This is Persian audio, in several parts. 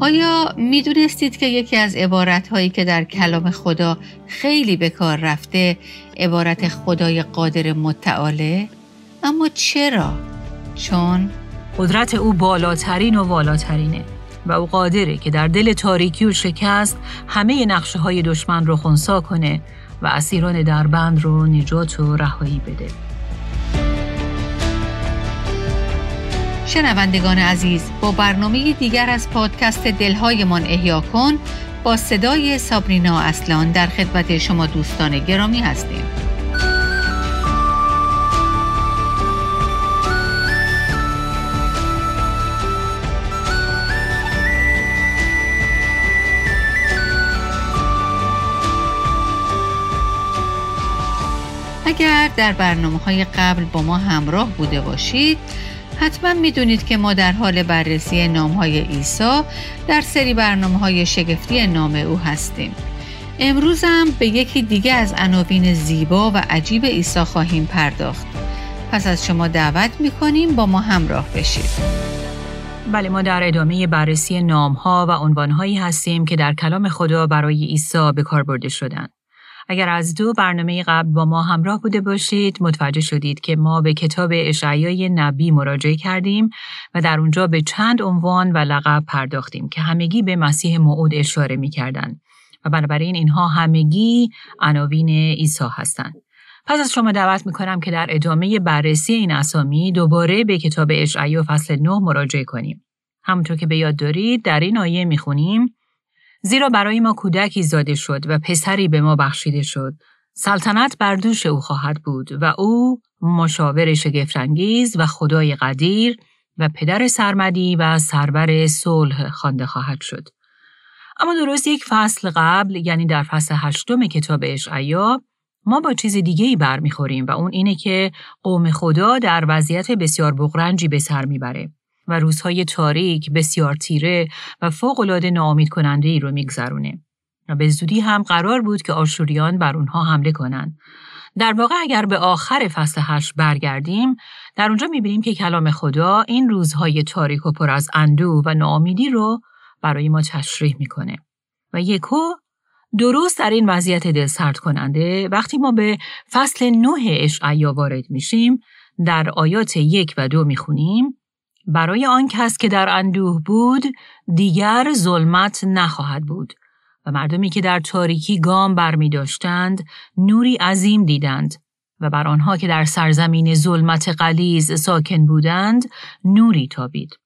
آیا می‌دونستید که یکی از عبارت هایی که در کلام خدا خیلی به کار رفته عبارت خدای قادر متعاله؟ اما چرا؟ چون قدرت او بالاترین و والاترینه و او قادره که در دل تاریکی و شکست همه نقشه های دشمن رو خونسا کنه و اسیران دربند رو نجات و رهایی بده. شنوندگان عزیز با برنامه دیگر از پادکست دلهایمان احیا کن با صدای سابرینا اصلان در خدمت شما دوستان گرامی هستیم. اگر در برنامه های قبل با ما همراه بوده باشید حتما می‌دونید که ما در حال بررسی نام های عیسی در سری برنامه های شگفتی نام او هستیم. امروز هم به یکی دیگه از عناوین زیبا و عجیب عیسی خواهیم پرداخت. پس از شما دعوت می‌کنیم با ما همراه بشید. بله ما در ادامه بررسی نام ها و عنوان هایی هستیم که در کلام خدا برای عیسی به کار برده شدند. اگر از دو برنامه قبل با ما همراه بوده باشید متوجه شدید که ما به کتاب اشعیای نبی مراجعه کردیم و در اونجا به چند عنوان و لقب پرداختیم که همگی به مسیح موعود اشاره می کردن و بنابراین اینها همگی عناوین عیسی هستند. پس از شما دعوت می کنم که در ادامه بررسی این اسامی دوباره به کتاب اشعیا فصل 9 مراجعه کنیم. همونطور که به یاد دارید در این آیه می خونیم زیرا برای ما کودکی زاده شد و پسری به ما بخشیده شد. سلطنت بر دوش او خواهد بود و او مشاور شگفتانگیز و خدای قدیر و پدر سرمدی و سربر صلح خوانده خواهد شد. اما درست یک فصل قبل یعنی در فصل هشتم کتاب اشعیا ما با چیز دیگه ای برمیخوریم و اون اینه که قوم خدا در وضعیت بسیار بغرنجی به سر می‌بره. و روزهای تاریک بسیار تیره و فوقالعاده ناامید کننده ای رو میگذرونه. و به زودی هم قرار بود که آشوریان بر اونها حمله کنند. در واقع اگر به آخر فصل هشت برگردیم در اونجا می‌بینیم که کلام خدا این روزهای تاریک و پر از اندو و ناامیدی رو برای ما تشریح می‌کنه. و یکو درست در این وضعیت دل سرد کننده وقتی ما به فصل نه اشعیا وارد میشیم در آیات یک و دو می‌خونیم برای آن کس که در اندوه بود دیگر ظلمت نخواهد بود و مردمی که در تاریکی گام برمی داشتند نوری عظیم دیدند و بر آنها که در سرزمین ظلمت قلیز ساکن بودند نوری تابید.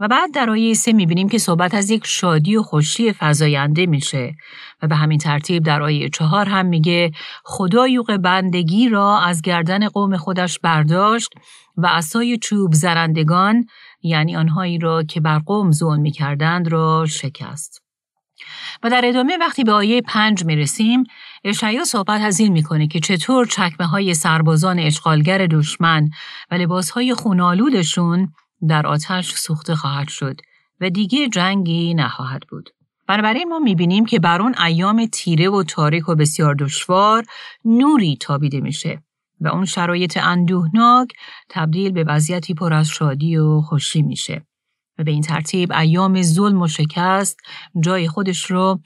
و بعد در آیه سه می‌بینیم که صحبت از یک شادی و خوشی فضاینده میشه و به همین ترتیب در آیه چهار هم میگه خدا یوق بندگی را از گردن قوم خودش برداشت و اسای چوب زرندگان یعنی آنهایی را که بر قوم ظلم می کردند را شکست. و در ادامه وقتی به آیه پنج می رسیم، اشعیا صحبت از این می‌کنه که چطور چکمه های سربازان اشغالگر دشمن و لباس های خونالودشون در آتش سوخته خواهد شد و دیگه جنگی نخواهد بود. بنابراین ما می‌بینیم که بر اون ایام تیره و تاریک و بسیار دشوار نوری تابیده میشه و اون شرایط اندوهناک تبدیل به وضعیتی پر از شادی و خوشی میشه. و به این ترتیب ایام ظلم و شکست جای خودش رو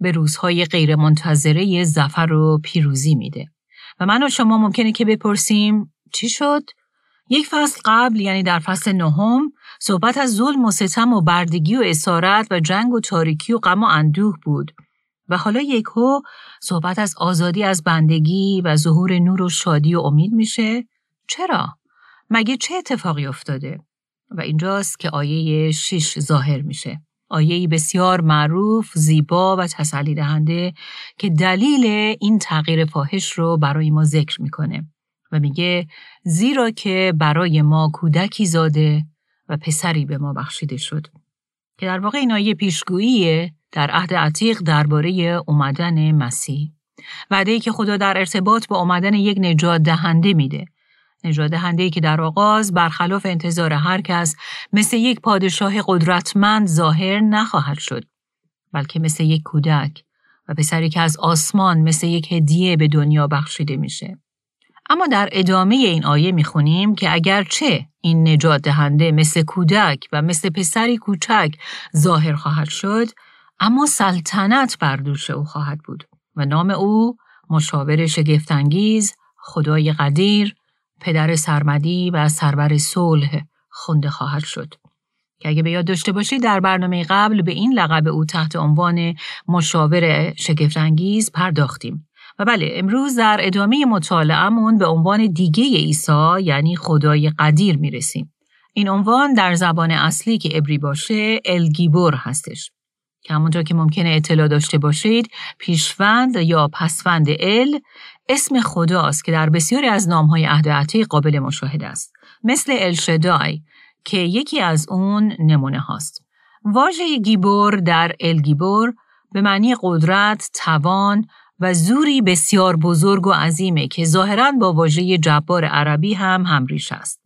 به روزهای غیرمنتظره زفر و پیروزی میده. و من و شما ممکنه که بپرسیم چی شد؟ یک فصل قبل یعنی در فصل نهم صحبت از ظلم و ستم و بردگی و اسارت و جنگ و تاریکی و غم و اندوه بود. و حالا یکو صحبت از آزادی از بندگی و ظهور نور و شادی و امید میشه؟ چرا؟ مگه چه اتفاقی افتاده؟ و اینجاست که آیه 6 ظاهر میشه. آیه بسیار معروف، زیبا و تسلی دهنده که دلیل این تغییر فاحش رو برای ما ذکر می‌کنه و میگه زیرا که برای ما کودکی زاده و پسری به ما بخشیده شد. که در واقع این آیه پیشگوییه در عهد عتیق درباره اومدن مسیح. وعده ای که خدا در ارتباط با اومدن یک نجات دهنده میده. نجات دهنده که در آغاز برخلاف انتظار هر کس مثل یک پادشاه قدرتمند ظاهر نخواهد شد بلکه مثل یک کودک و پسری که از آسمان مثل یک هدیه به دنیا بخشیده میشه. اما در ادامه این آیه می‌خونیم که اگرچه این نجات دهنده مثل کودک و مثل پسری کوچک ظاهر خواهد شد اما سلطنت بر دوش او خواهد بود و نام او مشاور شگفتانگیز خدای قدیر پدر سرمدی و سرور صلح خونده خواهد شد. که اگه به یاد داشته باشید در برنامه قبل به این لقب او تحت عنوان مشاور شگفتانگیز پرداختیم. و بله امروز در ادامه مطالعهمون به عنوان دیگه عیسی یعنی خدای قدیر می‌رسیم. این عنوان در زبان اصلی که ابری باشه الگیبور هستش. که همونطور که ممکنه اطلاع داشته باشید پیشوند یا پسوند ال اسم خداست که در بسیاری از نامهای عهد عتیق قابل مشاهده است مثل الشدای که یکی از اون نمونه هاست واژه گیبور در الگیبور به معنی قدرت، توان و زوری بسیار بزرگ و عظیمه که ظاهرا با واژه جبار عربی هم همریش است.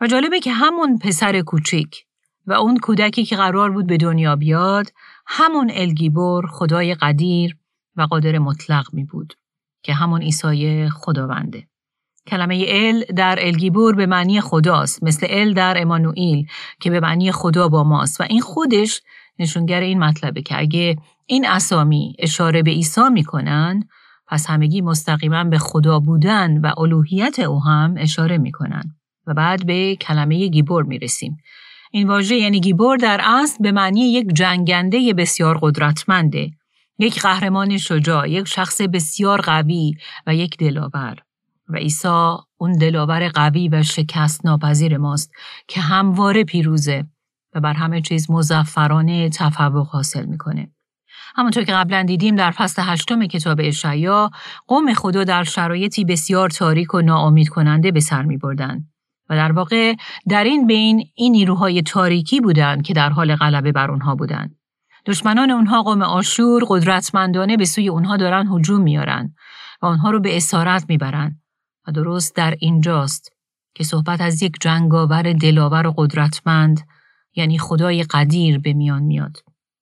و جالبه که همون پسر کوچیک و اون کودکی که قرار بود به دنیا بیاد همون الگیبور خدای قدیر و قادر مطلق می بود که همون عیسی خداونده. کلمه ال در الگیبور به معنی خداست مثل ال در امانوئیل که به معنی خدا با ماست و این خودش نشونگر این مطلبه که اگه این اسامی اشاره به عیسی می‌کنن پس همگی مستقیما به خدا بودن و الوهیت او هم اشاره می‌کنن و بعد به کلمه گیبور می‌رسیم این واژه یعنی گیبور در اصل به معنی یک جنگنده بسیار قدرتمنده یک قهرمان شجاع یک شخص بسیار قوی و یک دلاور و عیسی اون دلاور قوی و شکست ناپذیر ماست که همواره پیروزه و بر همه چیز مزفرانه تفوق حاصل می‌کنه. همونطور که قبلا دیدیم در فصل هشتم کتاب اشعیا قوم خدا در شرایطی بسیار تاریک و ناامید کننده به سر می بردن. و در واقع در این بین این نیروهای تاریکی بودند که در حال غلبه بر اونها بودند. دشمنان اونها قوم آشور قدرتمندانه به سوی اونها دارن هجوم میارن و اونها رو به اسارت می‌برن. و درست در اینجاست که صحبت از یک جنگاور دلاور و قدرتمند یعنی خدای قدیر به میان میاد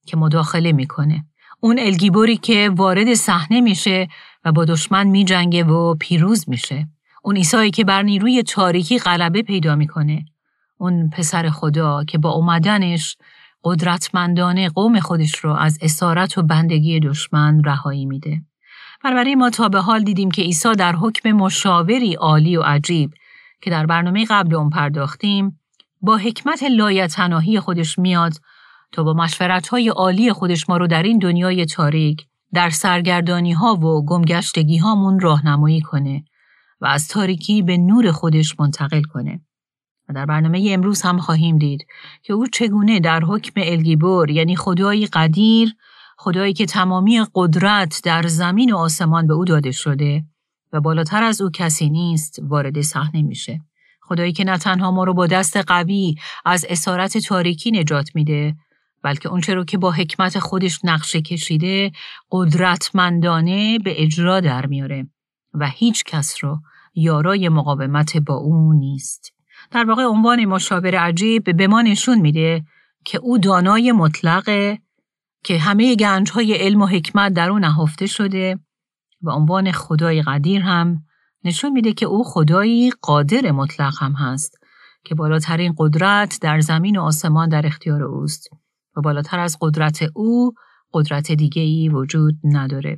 که مداخله می‌کنه. اون الگیبوری که وارد صحنه میشه و با دشمن میجنگه و پیروز میشه. اون ایسایی که بر نیروی تاریکی غلبه پیدا می‌کنه. اون پسر خدا که با اومدنش قدرتمندانه قوم خودش رو از اسارت و بندگی دشمن رهایی میده. برای ما تا به حال دیدیم که عیسی در حکم مشاوری عالی و عجیب که در برنامه قبل اون پرداختیم با حکمت لایتناهی خودش میاد تا با مشورت های عالی خودش ما رو در این دنیای تاریک در سرگردانی ها و گمگشتگی هامون راهنمایی کنه. و از تاریکی به نور خودش منتقل کنه. و در برنامه امروز هم خواهیم دید که او چگونه در حکم الگیبور یعنی خدای قدیر خدایی که تمامی قدرت در زمین و آسمان به او داده شده و بالاتر از او کسی نیست وارد صحنه میشه. خدایی که نه تنها ما رو با دست قوی از اسارت تاریکی نجات میده بلکه اونچه رو که با حکمت خودش نقشه کشیده قدرتمندانه به اجرا در میاره و هیچ کس رو یارای مقاومت با او نیست. در واقع عنوان مشاور عجیب به ما نشون میده که او دانای مطلقه که همه گنجهای علم و حکمت در او نهفته شده و عنوان خدای قدیر هم نشون میده که او خدایی قادر مطلق هم هست که بالاترین قدرت در زمین و آسمان در اختیار اوست و بالاتر از قدرت او قدرت دیگه ای وجود نداره.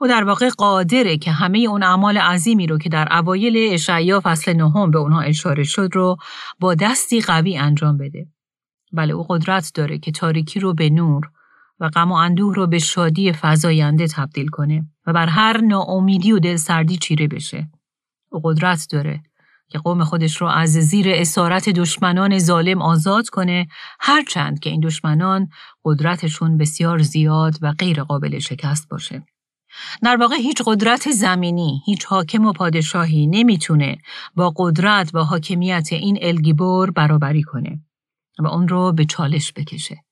او در واقع قادره که همه اون اعمال عظیمی رو که در اوایل اشعیا فصل نهم به اونها اشاره شد رو با دستی قوی انجام بده. بله او قدرت داره که تاریکی رو به نور و غم و اندوه رو به شادی فزاینده تبدیل کنه و بر هر ناامیدی و دلسردی چیره بشه. او قدرت داره که قوم خودش رو از زیر اسارت دشمنان ظالم آزاد کنه هرچند که این دشمنان قدرتشون بسیار زیاد و غیر قابل شکست باشه. در واقع هیچ قدرت زمینی، هیچ حاکم و پادشاهی نمی‌تونه با قدرت و حاکمیت این الگیبور برابری کنه و اون رو به چالش بکشه.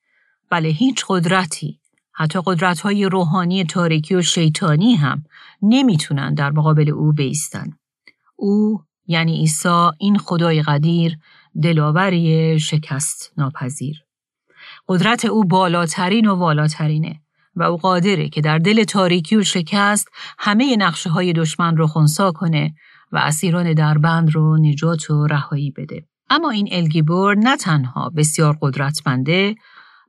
بله هیچ قدرتی حتی قدرت های روحانی تاریکی و شیطانی هم نمی‌تونن در مقابل او بیستن. او یعنی عیسی این خدای قدیر دلاوری شکست ناپذیر. قدرت او بالاترین و والاترینه و او قادره که در دل تاریکی و شکست همه نقشه های دشمن رو خونسا کنه و اسیران در بند رو نجات و رهایی بده. اما این الگیبور نه تنها بسیار قدرتمنده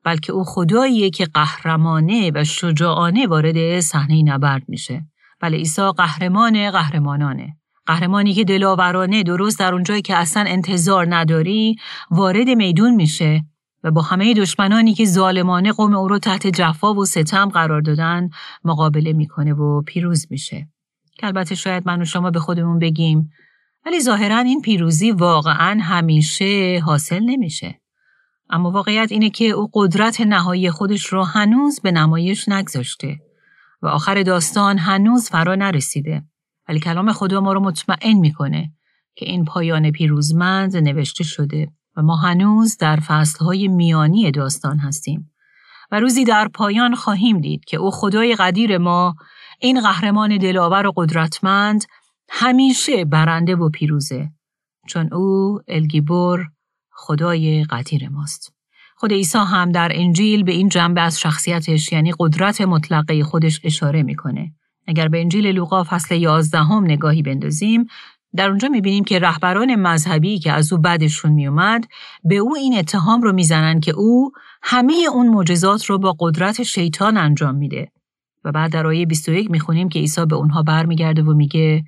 بلکه او خداییه که قهرمانه و شجاعانه وارد صحنه نبرد میشه. بله عیسی قهرمان قهرمانانه. قهرمانی که دلاورانه درست در اونجایی که اصلا انتظار نداری وارد میدون میشه و با همه دشمنانی که ظالمانه قوم او رو تحت جفا و ستم قرار دادن مقابله می‌کنه و پیروز میشه. که البته شاید من و شما به خودمون بگیم ولی ظاهرا این پیروزی واقعا همیشه حاصل نمیشه. اما واقعیت اینه که او قدرت نهایی خودش رو هنوز به نمایش نگذاشته و آخر داستان هنوز فرا نرسیده. ولی کلام خدا ما رو مطمئن می‌کنه که این پایان پیروزمند نوشته شده ما هنوز در فصلهای میانی داستان هستیم و روزی در پایان خواهیم دید که او خدای قدیر ما این قهرمان دلاور و قدرتمند همیشه برنده و پیروزه چون او الگیبور خدای قدیر ماست. خود عیسی هم در انجیل به این جنبه از شخصیتش یعنی قدرت مطلقه خودش اشاره می‌کنه. اگر به انجیل لوقا فصل 11 هم نگاهی بندازیم در اونجا می‌بینیم که رهبران مذهبی که از او بعدشون میومد به او این اتهام رو می‌زنن که او همه اون معجزات رو با قدرت شیطان انجام میده. و بعد در آیه 21 می‌خونیم که عیسی به اونها برمیگرده و میگه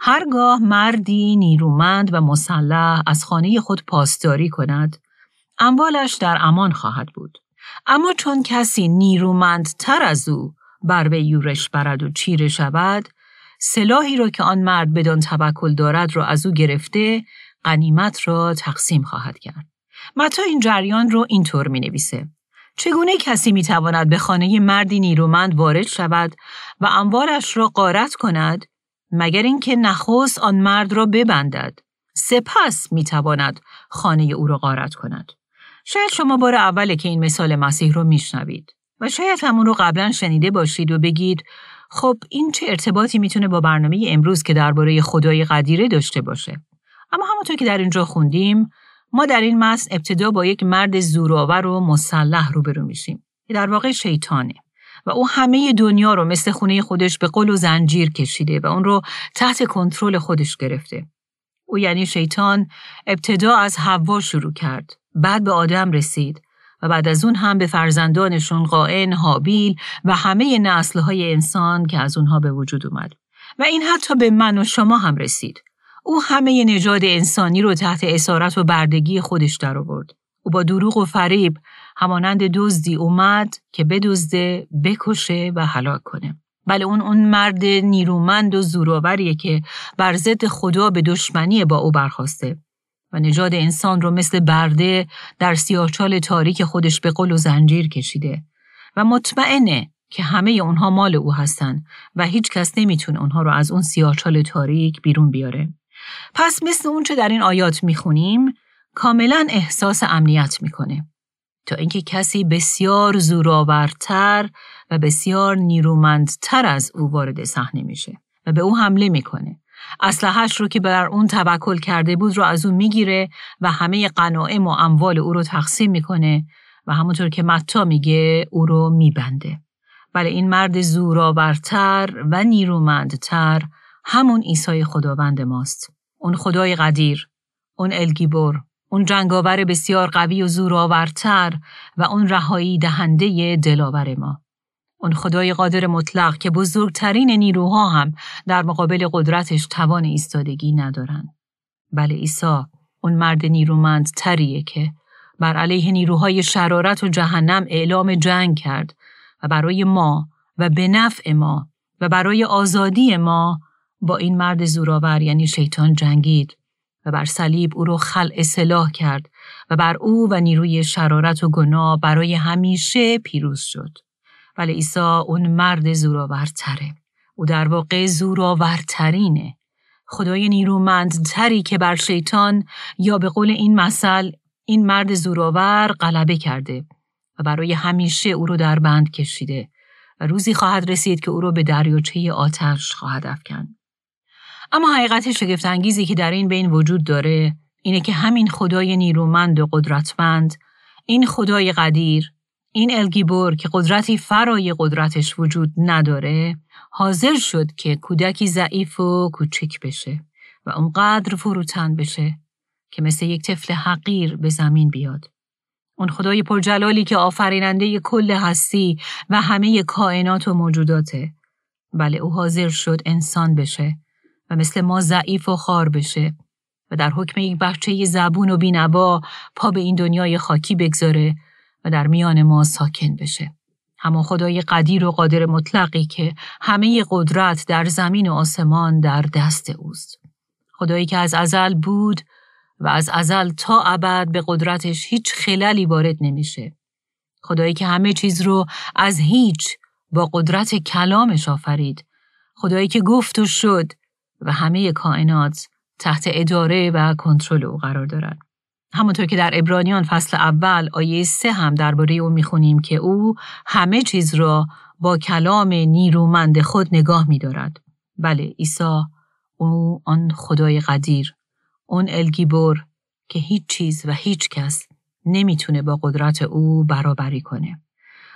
هرگاه مردی نیرومند و مسلح از خانه خود پاسداری کند اموالش در امان خواهد بود. اما چون کسی نیرومندتر از او بر وی یورش برد و چیره شود سلاحی را که آن مرد بدان توکل دارد را از او گرفته قنیمت را تقسیم خواهد کرد. متا این جریان رو اینطور می نویسه چگونه کسی می تواند به خانه مردی نیرومند وارد شود و اموالش را قارت کند مگر اینکه نخست آن مرد را ببندد؟ سپس می تواند خانه او را غارت کند. شاید شما بار اوله که این مثال مسیح رو میشنوید و شاید همون رو قبلا شنیده باشید و بگید خب این چه ارتباطی می‌تونه با برنامه امروز که درباره خدای قدیره داشته باشه اما همونطور که در اینجا خوندیم ما در این متن ابتدا با یک مرد زورآور و مسلح روبرو میشیم که در واقع شیطانه و او همه دنیا رو مثل خونه خودش به قل و زنجیر کشیده و اون رو تحت کنترل خودش گرفته. او یعنی شیطان ابتدا از حوا شروع کرد، بعد به آدم رسید و بعد از اون هم به فرزندانشون قائن، حابیل و همه نسلهای انسان که از اونها به وجود اومد. و این حتی به من و شما هم رسید. او همه نژاد انسانی رو تحت اسارت و بردگی خودش در آورد. او با دروغ و فریب همانند دزدی اومد که بدزده، بکشه و هلاک کنه. بله اون اون مرد نیرومند و زورآوریه که بر ضد خدا به دشمنی با او برخواسته و نژاد انسان رو مثل برده در سیاهچال تاریک خودش به قل و زنجیر کشیده و مطمئنه که همه اونها مال او هستن و هیچ کس نمی‌تونه اونها رو از اون سیاهچال تاریک بیرون بیاره. پس مثل اون چه در این آیات می‌خونیم کاملا احساس امنیت می‌کنه تا اینکه کسی بسیار زورآورتر و بسیار نیرومندتر از او وارد صحنه میشه و به او حمله می‌کنه اسلحهش رو که بر اون توکل کرده بود رو از او می‌گیره و همه قناعم و اموال او رو تقسیم می‌کنه و همونطور که متا میگه او رو میبنده ولی این مرد زورآورتر و نیرومندتر همون عیسی خداوند ماست اون خدای قدیر اون الگیبر اون جنگاور بسیار قوی و زورآورتر و اون رهایی دهنده دلاور ما. اون خدای قادر مطلق که بزرگترین نیروها هم در مقابل قدرتش توان ایستادگی ندارن. بله عیسی اون مرد نیرومند تریه که بر علیه نیروهای شرارت و جهنم اعلام جنگ کرد و برای ما و به نفع ما و برای آزادی ما با این مرد زورآور یعنی شیطان جنگید و بر صلیب او رو خلع سلاح کرد و بر او و نیروی شرارت و گناه برای همیشه پیروز شد. ولی عیسی اون مرد زورآورتره. او در واقع زورآورترینه. خدای نیرومندتری که بر شیطان یا به قول این مثل این مرد زورآور غلبه کرده و برای همیشه او رو در بند کشیده و روزی خواهد رسید که او رو به دریاچه آتش خواهد افکند. اما حقیقت شگفتانگیزی که در این بین وجود داره اینه که همین خدای نیرومند و قدرتمند این خدای قدیر این الگیبور که قدرتی فرای قدرتش وجود نداره حاضر شد که کودکی ضعیف و کوچک بشه و اونقدر فروتن بشه که مثل یک طفل حقیر به زمین بیاد. اون خدای پرجلالی که آفریننده کل هستی و همه کائنات و موجوداته. بله او حاضر شد انسان بشه و مثل ما ضعیف و خار بشه و در حکم یک بچه زبون و بینوا پا به این دنیای خاکی بگذاره در میان ما ساکن بشه. همان خدای قدیر و قادر مطلقی که همه قدرت در زمین و آسمان در دست اوست. خدایی که از ازل بود و از ازل تا ابد به قدرتش هیچ خلالی وارد نمیشه. خدایی که همه چیز رو از هیچ با قدرت کلامش آفرید. خدایی که گفت و شد و همه کائنات تحت اداره و کنترل او قرار دارد. همونطور که در ابرانیان فصل اول آیه سه هم درباره او می‌خونیم که او همه چیز را با کلام نیرومند خود نگاه میدارد. بله عیسی او آن خدای قدیر اون الگیبور که هیچ چیز و هیچ کس نمی‌تونه با قدرت او برابری کنه.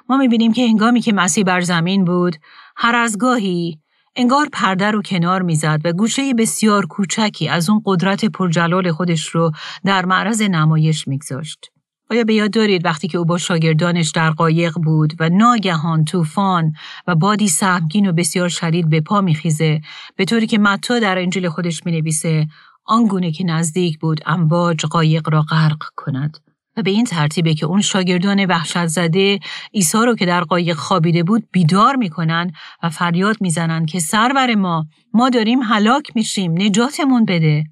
ما می‌بینیم که هنگامی که مسیح بر زمین بود هر از گاهی انگار پرده رو کنار می‌زد و گوشه بسیار کوچکی از اون قدرت پرجلال خودش رو در معرض نمایش میگذاشت. آیا به یاد دارید وقتی که او با شاگردانش در قایق بود و ناگهان طوفان و بادی سهمگین و بسیار شدید به پا میخیزه به طوری که متا در انجیل خودش می‌نویسه آنگونه که نزدیک بود امواج قایق را غرق کند و به این ترتیبه که اون شاگردان وحشت زده عیسی رو که در قایق خوابیده بود بیدار می‌کنن و فریاد می‌زنن که سرور ما ما داریم هلاک میشیم نجاتمون بده.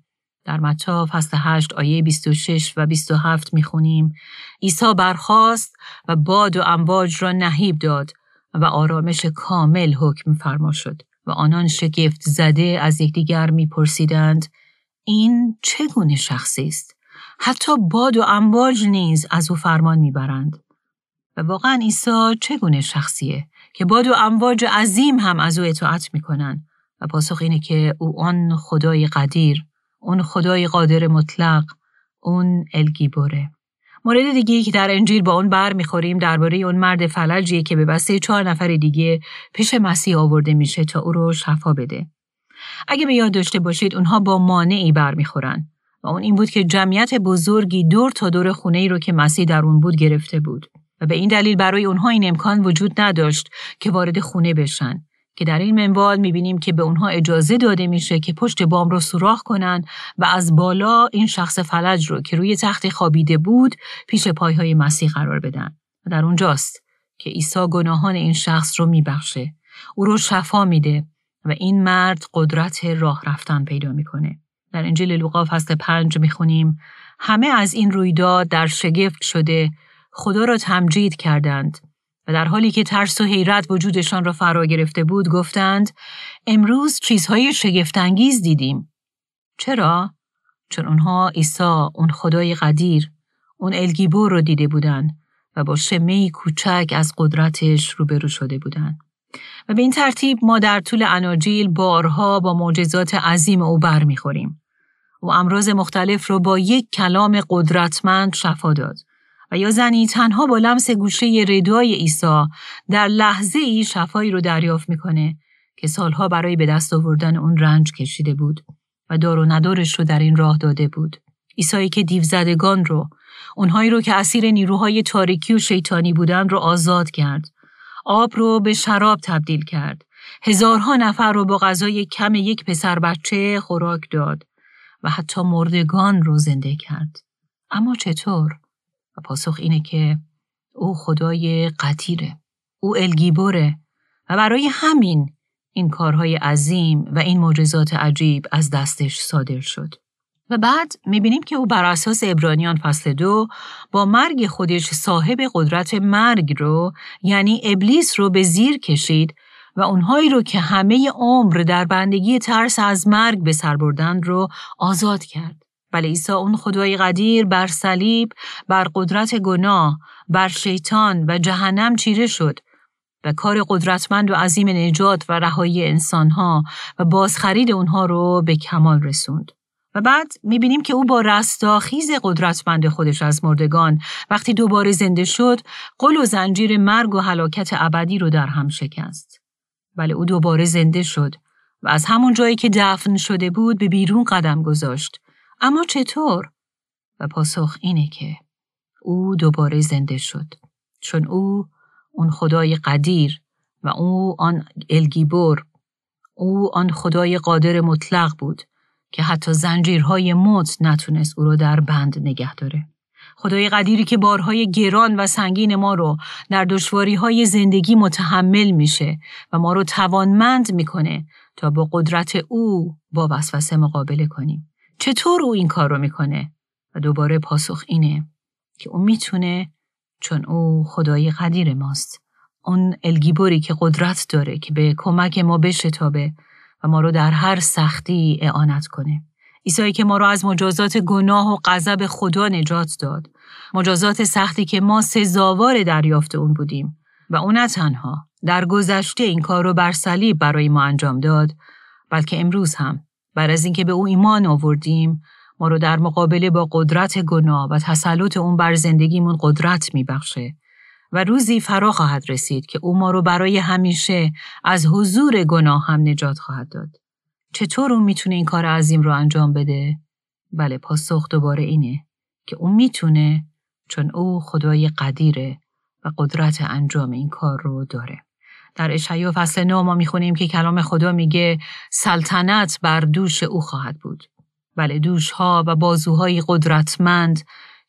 در متا فصل 8 آیه 26 و 27 می‌خونیم. عیسی برخاست و باد و امواج را نهیب داد و آرامش کامل حکم فرما شد و آنان شگفت زده از یکدیگر میپرسیدند این چگونه شخصی است؟ حتی باد و امواج نیز از او فرمان می‌برند. و واقعا عیسی چگونه شخصیه که باد و امواج عظیم هم از او اطاعت می‌کنن؟ و پاسخ اینه که او آن خدای قدیر اون خدای قادر مطلق اون الگیبوره. مورد دیگه که در انجیل با اون بر می‌خوریم درباره اون مرد فلجیه که به وسیله چهار نفر دیگه پیش مسیح آورده میشه تا او رو شفا بده. اگه به یاد داشته باشید اونها با مانعی برمیخورن و اون این بود که جمعیت بزرگی دور تا دور خونه ای رو که مسیح در اون بود گرفته بود. و به این دلیل برای اونها این امکان وجود نداشت که وارد خونه بشن. که در این منوال می‌بینیم که به اونها اجازه داده میشه که پشت بام رو سوراخ کنن و از بالا این شخص فلج رو که روی تخت خوابیده بود پیش پایهای مسیح قرار بدن. و در اونجاست که عیسی گناهان این شخص رو میبخشه. او رو شفا میده و این مرد قدرت راه رفتن پیدا می‌کنه. در انجیل لوقا فصل پنج می‌خونیم همه از این رویداد در شگفت شده خدا را تمجید کردند و در حالی که ترس و حیرت وجودشان را فرا گرفته بود گفتند امروز چیزهای شگفتانگیز دیدیم. چرا؟ چون اونها عیسی اون خدای قدیر اون الگیبور رو دیده بودند و با شمه کوچک از قدرتش روبرو شده بودند. و به این ترتیب ما در طول اناجیل بارها با معجزات عظیم او برمیخوریم و امراض مختلف رو با یک کلام قدرتمند شفا داد و یا زنی تنها با لمس گوشه ردای عیسی در لحظه ای شفایی رو دریافت می‌کنه که سالها برای به دست آوردن اون رنج کشیده بود و دار و ندارش رو در این راه داده بود. عیسایی که دیوزدگان رو اونهایی رو که اسیر نیروهای تاریکی و شیطانی بودن رو آزاد کرد آب رو به شراب تبدیل کرد. هزارها نفر رو با غذای کم یک پسر بچه خوراک داد و حتی مردگان رو زنده کرد. اما چطور؟ و پاسخ اینه که او خدای قدیره. او الگیبوره و برای همین این کارهای عظیم و این معجزات عجیب از دستش صادر شد. و بعد می‌بینیم که او بر اساس ابرانیان فصل دو با مرگ خودش صاحب قدرت مرگ رو یعنی ابلیس رو به زیر کشید و اونهایی رو که همه عمر در بندگی ترس از مرگ به سر بردن رو آزاد کرد. بله عیسی اون خدای قدیر بر صلیب بر قدرت گناه بر شیطان و جهنم چیره شد و کار قدرتمند و عظیم نجات و رهایی انسانها و بازخرید اونها رو به کمال رسوند. و بعد می‌بینیم که او با رستاخیز قدرتمند خودش از مردگان وقتی دوباره زنده شد قل و زنجیر مرگ و حلاکت ابدی رو در هم شکست. بله او دوباره زنده شد و از همون جایی که دفن شده بود به بیرون قدم گذاشت. اما چطور؟ و پاسخ اینه که او دوباره زنده شد. چون او اون خدای قدیر و او آن الگیبور او آن خدای قادر مطلق بود که حتی زنجیرهای موت نتونست او رو در بند نگه داره. خدای قدیری که بارهای گران و سنگین ما رو در دشواری های زندگی متحمل میشه و ما رو توانمند می‌کنه تا با قدرت او با وسوسه مقابله کنیم. چطور او این کار رو می‌کنه؟ و دوباره پاسخ اینه که او می‌تونه چون او خدای قدیر ماست. اون الگیبوری که قدرت داره که به کمک ما بشتابه و ما رو در هر سختی اعانت کنه. عیسی که ما رو از مجازات گناه و غضب خدا نجات داد. مجازات سختی که ما سزاوار دریافت اون بودیم و اون نه تنها در گذشته این کار رو بر صلیب برای ما انجام داد بلکه امروز هم بر از اینکه به او ایمان آوردیم ما رو در مقابله با قدرت گناه و تسلط اون بر زندگیمون قدرت میبخشه و روزی فرا خواهد رسید که او ما رو برای همیشه از حضور گناه هم نجات خواهد داد. چطور اون می‌تونه این کار عظیم رو انجام بده؟ بله پاسخ دوباره اینه که اون می‌تونه چون او خدای قدیره و قدرت انجام این کار رو داره. در اشعیا فصل نو ما می‌خونیم که کلام خدا میگه سلطنت بر دوش او خواهد بود. بله دوشها و بازوهای قدرتمند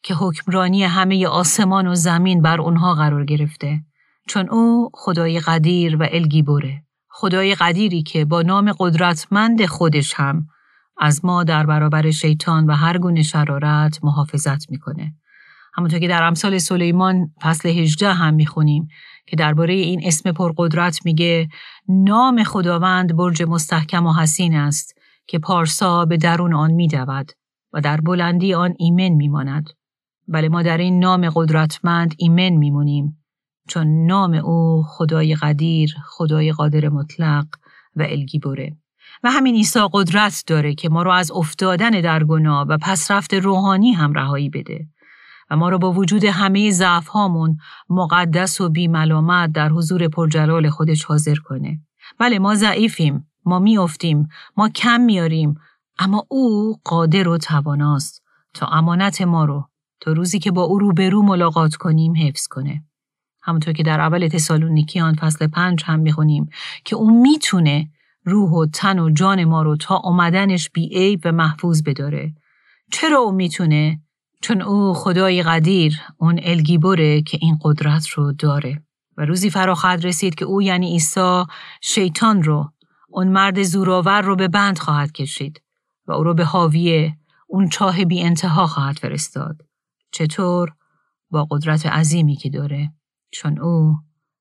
که حکمرانی همه آسمان و زمین بر اونها قرار گرفته. چون او خدای قدیر و الگیبوره. خدای قدیری که با نام قدرتمند خودش هم از ما در برابر شیطان و هر گونه شرارت محافظت می‌کنه. همونطور که در امثال سلیمان فصل 18 هم می‌خونیم که درباره این اسم پرقدرت میگه نام خداوند برج مستحکم و حسین است که پارسا به درون آن میدود و در بلندی آن ایمن میماند. بله ما در این نام قدرتمند ایمن میمونیم چون نام او خدای قدیر، خدای قادر مطلق و الگیبوره. و همین عیسی قدرت داره که ما رو از افتادن در گناه و پسرفت روحانی هم رهایی بده و ما رو با وجود همه ضعف هامون مقدس و بیملامت در حضور پرجلال خودش حاضر کنه. بله ما ضعیفیم، ما میافتیم، ما کم میاریم، اما او قادر و تواناست تا امانت ما رو تا روزی که با او روبرو ملاقات کنیم حفظ کنه. همونطور که در اول تسالونیکیان فصل پنج هم می‌خونیم که او می‌تونه روح و تن و جان ما رو تا آمدنش بی و محفوظ بداره. چرا او می‌تونه؟ چون او خدای قدیر اون الگیبوره که این قدرت رو داره. و روزی فرا خواهد رسید که او یعنی عیسی شیطان رو اون مرد زورآور رو به بند خواهد کشید و او رو به حاویه اون چاه بی انتها خواهد فرستاد. چطور؟ با قدرت عظیمی که داره. چون او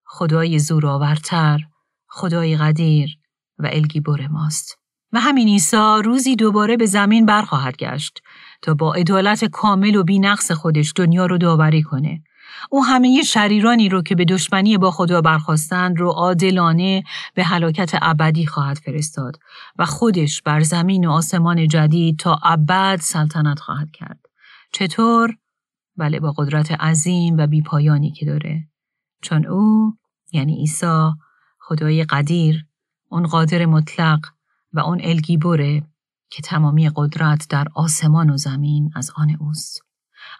خدای زورآورتر، خدای قدیر و الگیبر ماست. و همین عیسی روزی دوباره به زمین برخواهد گشت تا با عدالت کامل و بینقص خودش دنیا رو داوری کنه. او همه شریرانی رو که به دشمنی با خدا برخواستند رو عادلانه به هلاکت ابدی خواهد فرستاد و خودش بر زمین و آسمان جدید تا ابد سلطنت خواهد کرد. چطور؟ بله با قدرت عظیم و بیپایانی که داره. چون او یعنی عیسی خدای قدیر اون قادر مطلق و اون الگیبوره که تمامی قدرت در آسمان و زمین از آن اوست.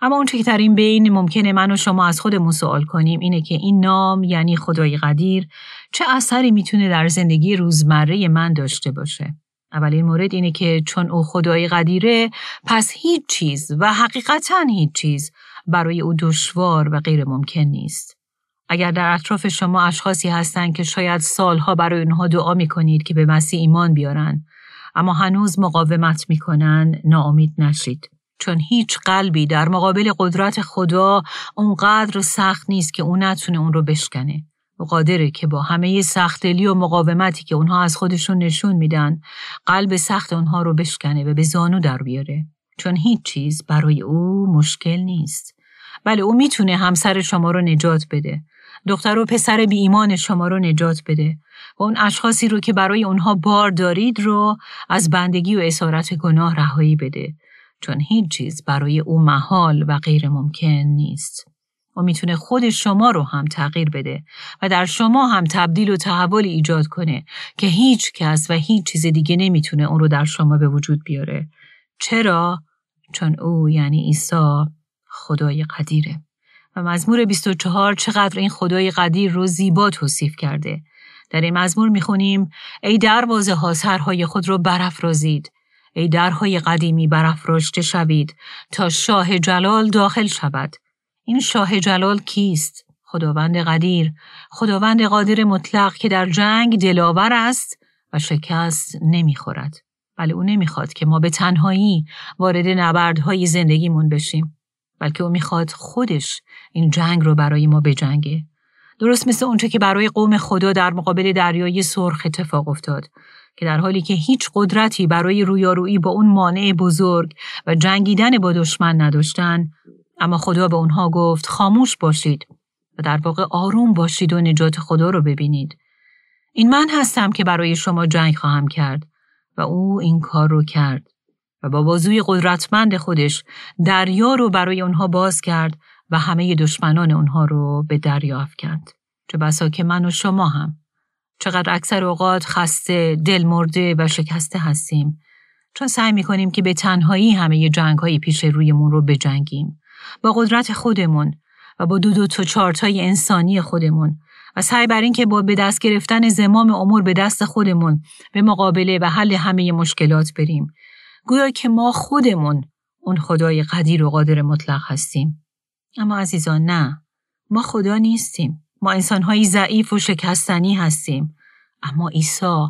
اما اون که در این بین ممکنه من و شما از خودمون سوال کنیم اینه که این نام یعنی خدای قدیر چه اثری می‌تونه در زندگی روزمره من داشته باشه؟ اولین مورد اینه که چون او خدای قدیره پس هیچ چیز و حقیقتا هیچ چیز برای او دشوار و غیر ممکن نیست. اگر در اطراف شما اشخاصی هستند که شاید سالها برای اونها دعا می کنید که به مسیح ایمان بیارن اما هنوز مقاومت می‌کنن ناامید نشید. چون هیچ قلبی در مقابل قدرت خدا اونقدر سخت نیست که اون نتونه اون رو بشکنه. و قادره که با همه سختلی و مقاومتی که اونها از خودشون نشون میدن قلب سخت اونها رو بشکنه و به زانو در بیاره. چون هیچ چیز برای او مشکل نیست. بله او می‌تونه همسر شما رو نجات بده. دختر و پسر بی ایمان شما رو نجات بده و اون اشخاصی رو که برای اونها بار دارید رو از بندگی و اسارت گناه رهایی بده چون هیچ چیز برای او محال و غیر ممکن نیست. و می‌تونه خود شما رو هم تغییر بده و در شما هم تبدیل و تحول ایجاد کنه که هیچ کس و هیچ چیز دیگه نمی‌تونه اون رو در شما به وجود بیاره. چرا؟ چون او یعنی عیسی خدای قدیره. و مزمور 24 چقدر این خدای قدیر رو زیبا توصیف کرده. در این مزمور می‌خونیم ای دروازه ها سرهای خود رو برافرازید. ای درهای قدیمی برافراشته شوید تا شاه جلال داخل شود. این شاه جلال کیست؟ خداوند قدیر. خداوند قادر مطلق که در جنگ دلاور است و شکست نمی‌خورد. ولی او نمی‌خواد که ما به تنهایی وارد نبردهای زندگیمون بشیم. بلکه او می‌خواد خودش این جنگ رو برای ما بجنگه. درست مثل اونچه که برای قوم خدا در مقابل دریای سرخ اتفاق افتاد که در حالی که هیچ قدرتی برای رویارویی با اون مانع بزرگ و جنگیدن با دشمن نداشتن اما خدا به اونها گفت خاموش باشید و در واقع آروم باشید و نجات خدا رو ببینید. این من هستم که برای شما جنگ خواهم کرد. و او این کار رو کرد. و با بازوی قدرتمند خودش دریا رو برای اونها باز کرد و همه دشمنان اونها رو به دریا افکند. چه بسا که من و شما هم. چقدر اکثر اوقات خسته، دل مرده و شکسته هستیم. چون سعی می‌کنیم که به تنهایی همه جنگ های پیش رویمون رو بجنگیم. با قدرت خودمون و با دو دو تا چارتای انسانی خودمون. و سعی بر این که با به دست گرفتن زمام امور به دست خودمون به مقابله و حل همه مشکلات بریم. گویا که ما خودمون اون خدای قدیر و قادر مطلق هستیم. اما عزیزان نه. ما خدا نیستیم. ما انسانهایی ضعیف و شکستنی هستیم. اما عیسی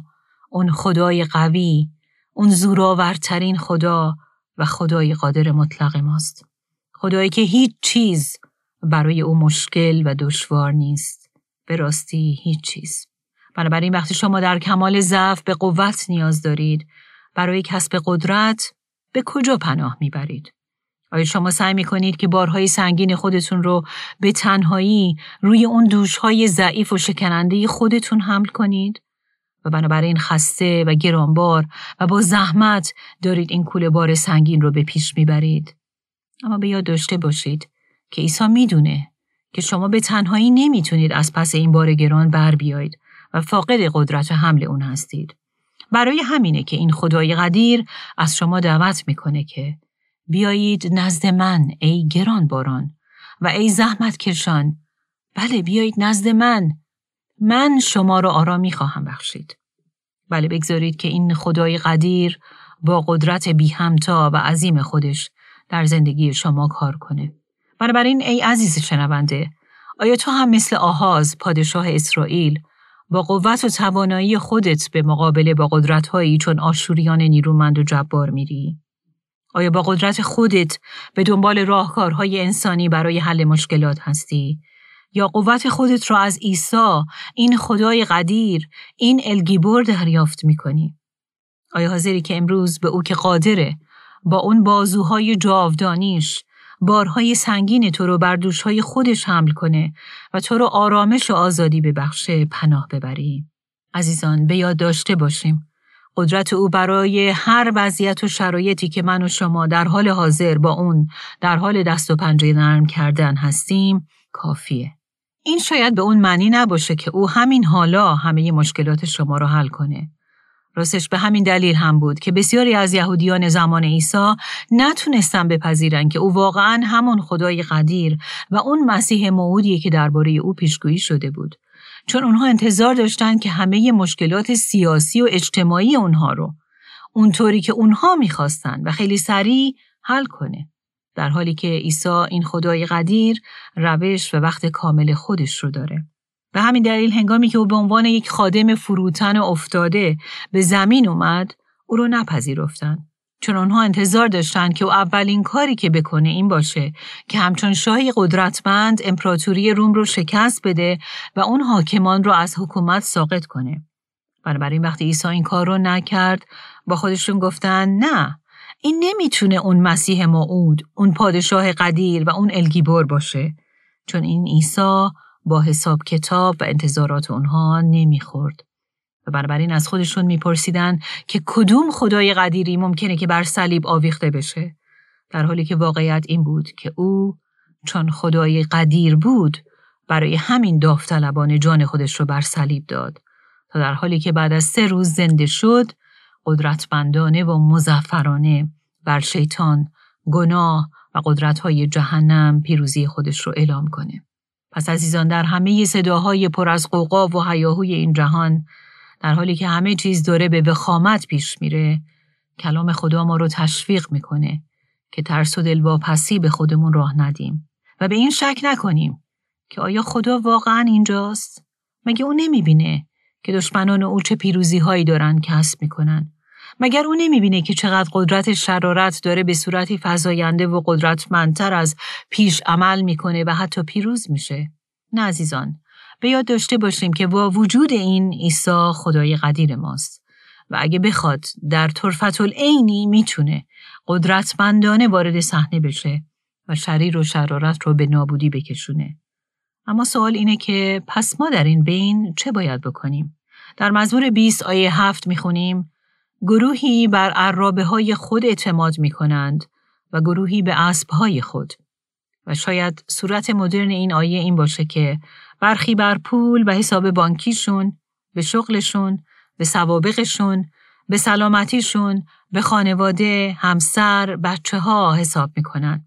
اون خدای قوی اون زورآورترین خدا و خدای قادر مطلق ماست. خدایی که هیچ چیز برای او مشکل و دشوار نیست. به راستی هیچ چیز. بنابراین وقتی شما در کمال ضعف به قوت نیاز دارید برای کسب قدرت به کجا پناه می‌برید آیا شما سعی می کنید که بارهای سنگین خودتون رو به تنهایی روی اون دوشهای ضعیف و شکننده خودتون حمل کنید؟ و بنابراین خسته و گرانبار و با زحمت دارید این کوله بار سنگین رو به پیش می‌برید. اما به یاد داشته باشید که عیسی می‌دونه که شما به تنهایی نمی‌تونید از پس این بار گران بر بیایید و فاقد قدرت حمل اون هستید. برای همینه که این خدای قدیر از شما دعوت می‌کنه که بیایید نزد من ای گران باران و ای زحمت کشان. بله بیایید نزد من. من شما را آرامی خواهم بخشید. بله بگذارید که این خدای قدیر با قدرت بی همتا و عظیم خودش در زندگی شما کار کنه. بنابراین ای عزیز شنونده آیا تو هم مثل آهاز پادشاه اسرائیل با قوت و توانایی خودت به مقابله با قدرتهایی چون آشوریان نیرومند و جبار میری؟ آیا با قدرت خودت به دنبال راهکارهای انسانی برای حل مشکلات هستی؟ یا قوت خودت را از عیسی این خدای قدیر این الگیبور دریافت می کنی؟ آیا حاضری که امروز به او که قادره با اون بازوهای جاودانیش بارهای سنگین تو رو بر دوشهای خودش حمل کنه و تو رو آرامش و آزادی ببخشه پناه ببری؟ عزیزان به یاد داشته باشیم قدرت او برای هر وضعیت و شرایطی که من و شما در حال حاضر با اون در حال دست و پنجه نرم کردن هستیم کافیه. این شاید به اون معنی نباشه که او همین حالا همه مشکلات شما رو حل کنه. راستش به همین دلیل هم بود که بسیاری از یهودیان زمان عیسی نتونستن بپذیرن که او واقعا همون خدای قدیر و اون مسیح موعودیه که درباره او پیشگویی شده بود. چون اونها انتظار داشتن که همه مشکلات سیاسی و اجتماعی اونها رو اونطوری که اونها می‌خواستن و خیلی سریع حل کنه. در حالی که عیسی این خدای قدیر روش و وقت کامل خودش رو داره. به همین دلیل هنگامی که او به عنوان یک خادم فروتن و افتاده به زمین اومد او رو نپذیرفتن چون آنها انتظار داشتند که او اولین کاری که بکنه این باشه که همچون شاهی قدرتمند امپراتوری روم رو شکست بده و اون حاکمان رو از حکومت ساقط کنه. بنابراین وقتی عیسی این کار رو نکرد با خودشون گفتن نه این نمی‌تونه اون مسیح موعود، اون پادشاه قدیر و اون الگیبور باشه چون این عیسی با حساب کتاب و انتظارات اونها نمی‌خورد. و بنابراین از خودشون میپرسیدن که کدوم خدای قدیری ممکنه که بر صلیب آویخته بشه در حالی که واقعیت این بود که او چون خدای قدیر بود برای همین داوطلبان جان خودش رو بر صلیب داد تا در حالی که بعد از سه روز زنده شد قدرتمندانه و مزفرانه بر شیطان گناه و قدرتهای جهنم پیروزی خودش رو اعلام کنه. پس عزیزان در همه صداهای پر از قوقا و حیاهوی این جهان در حالی که همه چیز داره به وخامت پیش میره کلام خدا ما رو تشویق می‌کنه که ترس و دلواپسی به خودمون راه ندیم و به این شک نکنیم که آیا خدا واقعا اینجاست؟ مگه او نمی‌بینه که دشمنان او چه پیروزی هایی دارن کسب می‌کنن مگر او نمی‌بینه که چقدر قدرت شرارت داره به صورتی فضاینده و قدرتمندتر از پیش عمل می‌کنه و حتی پیروز میشه؟ نه عزیزان به یاد داشته باشیم که با وجود این عیسی خدای قدیر ماست و اگه بخواد در طرفت العینی می‌تونه قدرتمندانه وارد صحنه بشه و شریر و شرارت رو به نابودی بکشونه. اما سوال اینه که پس ما در این بین چه باید بکنیم؟ در مزمور 20 آیه 7 می‌خونیم گروهی بر عرابه های خود اعتماد می کنند و گروهی به اسب های خود. و شاید صورت مدرن این آیه این باشه که برخی بر پول و حساب بانکیشون، به شغلشون، به سوابقشون، به سلامتیشون، به خانواده، همسر، بچه ها حساب می‌کنن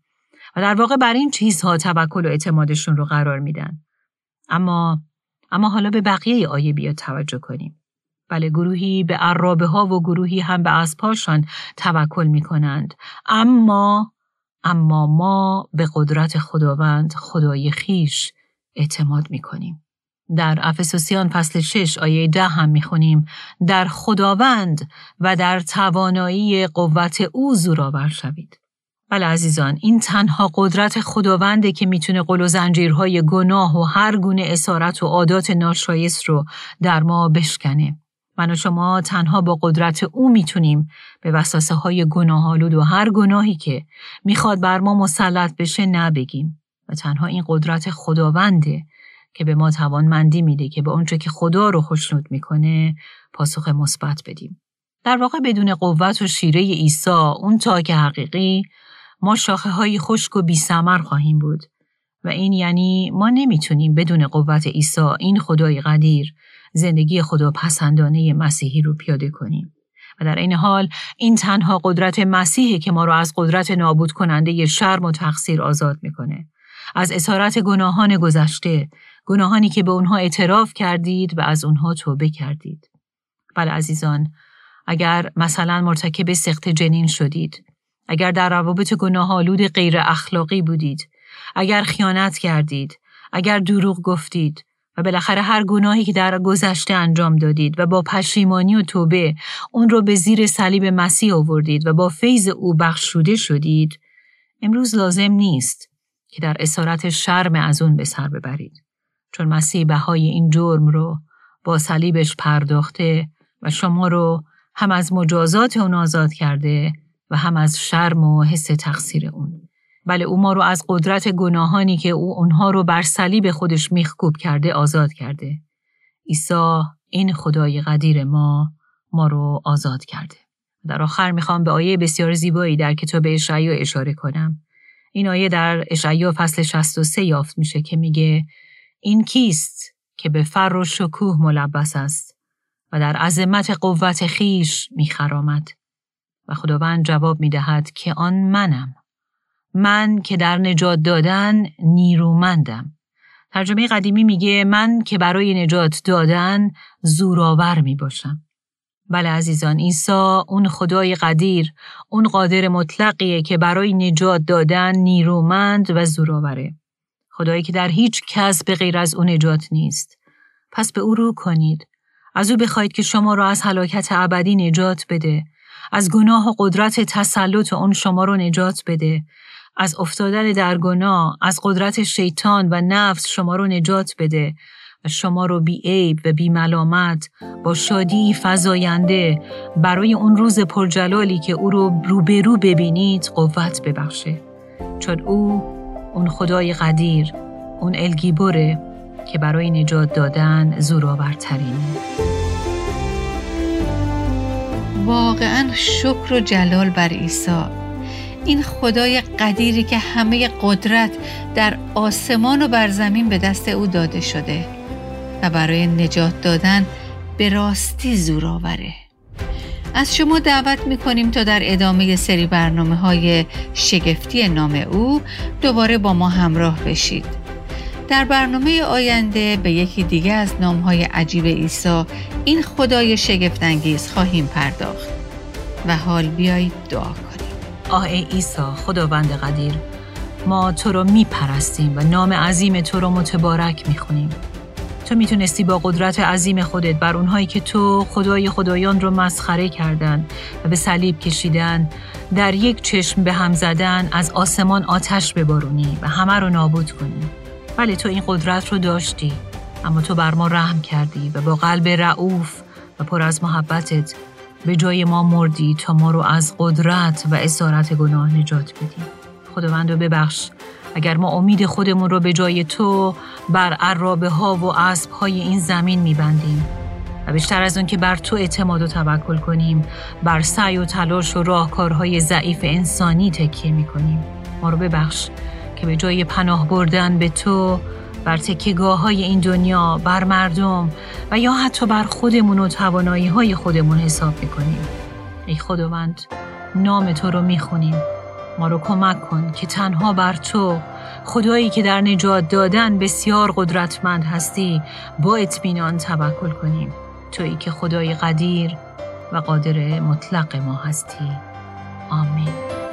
و در واقع بر این چیزها توکل و اعتمادشون رو قرار میدن. اما اما حالا به بقیه آیه بیا توجه کنیم. بله گروهی به عرابه ها و گروهی هم به اسبهاشان توکل می کنند. اما اما ما به قدرت خداوند خدای خیش اعتماد می کنیم. در افسوسیان فصل 6 آیه ده هم می خونیم در خداوند و در توانایی قوت او زورآور شوید. بله عزیزان این تنها قدرت خداونده که می‌تونه قل و زنجیرهای گناه و هر گونه اسارت و عادات ناشایست رو در ما بشکنه. من و شما تنها با قدرت او می‌تونیم به وساسه های گناه آلود و هر گناهی که می‌خواد بر ما مسلط بشه نبگیم و تنها این قدرت خداونده که به ما توانمندی میده که به اونچه که خدا رو خوشنود می‌کنه پاسخ مثبت بدیم. در واقع بدون قوت و شیره عیسی اون تا که حقیقی ما شاخه های خشک و بی خواهیم بود و این یعنی ما نمی‌تونیم بدون قوت عیسی این خدای قدیر زندگی خدا پسندانه مسیحی رو پیاده کنیم. و در این حال این تنها قدرت مسیحی که ما رو از قدرت نابود کننده شرم و تقصیر آزاد می‌کنه. از اسارت گناهان گذشته، گناهانی که به اونها اعتراف کردید و از اونها توبه کردید. بله عزیزان، اگر مثلا مرتکب سخت جنین شدید، اگر در روابط گناه آلود غیر اخلاقی بودید، اگر خیانت کردید، اگر دروغ گفتید، و بالاخره هر گناهی که در گذشته انجام دادید و با پشیمانی و توبه اون رو به زیر صلیب مسیح آوردید و با فیض او بخشوده شدید امروز لازم نیست که در اسارت شرم از اون به سر ببرید. چون مسیح بهای این جرم رو با صلیبش پرداخته و شما رو هم از مجازات اون آزاد کرده و هم از شرم و حس تقصیر اون. بله او ما رو از قدرت گناهانی که او اونها رو بر صلیب خودش میخکوب کرده آزاد کرده. عیسی این خدای قدیر ما ما رو آزاد کرده. در آخر می‌خوام به آیه بسیار زیبایی در کتاب اشعیا اشاره کنم. این آیه در اشعیا فصل 63 یافت میشه که میگه این کیست که به فر و شکوه ملبس است و در عظمت قوت خیش میخرامد و خداوند جواب می‌دهد که آن منم من که در نجات دادن نیرومندم. ترجمه قدیمی میگه من که برای نجات دادن زورآور می باشم. بله عزیزان عیسی اون خدای قدیر اون قادر مطلقیه که برای نجات دادن نیرومند و زورآوره. خدایی که در هیچ کس به غیر از اون نجات نیست. پس به او رو کنید. از او بخواید که شما را از هلاکت ابدی نجات بده. از گناه و قدرت تسلط اون شما رو نجات بده از افتادن در گناه از قدرت شیطان و نفس شما رو نجات بده و شما رو بی عیب و بی ملامت با شادی فزاینده برای اون روز پرجلالی که او رو روبرو ببینید قوت ببخشه. چون او اون خدای قدیر اون الگیبره که برای نجات دادن زورآورترینه. واقعا شکر و جلال بر عیسی. این خدای قدیری که همه قدرت در آسمان و بر زمین به دست او داده شده و برای نجات دادن به راستی زورآوره از شما دعوت می‌کنیم تا در ادامه سری برنامه های شگفتی نام او دوباره با ما همراه بشید. در برنامه آینده به یکی دیگه از نام های عجیب عیسی این خدای شگفتانگیز خواهیم پرداخت. و حال بیایید دعا آه ای عیسی خداوند قدیر. ما تو رو میپرستیم و نام عظیم تو رو متبارک می‌خونیم. تو می‌تونستی با قدرت عظیم خودت بر اونهایی که تو خدای خدایان رو مسخره کردن و به صلیب کشیدن در یک چشم به هم زدن از آسمان آتش ببارونی و همه رو نابود کنی. ولی تو این قدرت رو داشتی اما تو بر ما رحم کردی و با قلب رعوف و پر از محبتت به جای ما مردی تا ما رو از قدرت و اسارت گناه نجات بدی. خداوند رو ببخش. اگر ما امید خودمون رو به جای تو بر عرابه ها و اسب های این زمین میبندیم و بیشتر از اون که بر تو اعتماد و توکل کنیم بر سعی و تلاش و راهکارهای ضعیف انسانی تکیه می‌کنیم. ما رو ببخش که به جای پناه بردن به تو بر تکیگاه های این دنیا بر مردم و یا حتی بر خودمون و توانایی های خودمون حساب می‌کنیم. ای خداوند نام تو رو می‌خونیم. ما رو کمک کن که تنها بر تو خدایی که در نجات دادن بسیار قدرتمند هستی با اطمینان توکل کنیم. تویی که خدای قدیر و قادر مطلق ما هستی. آمین.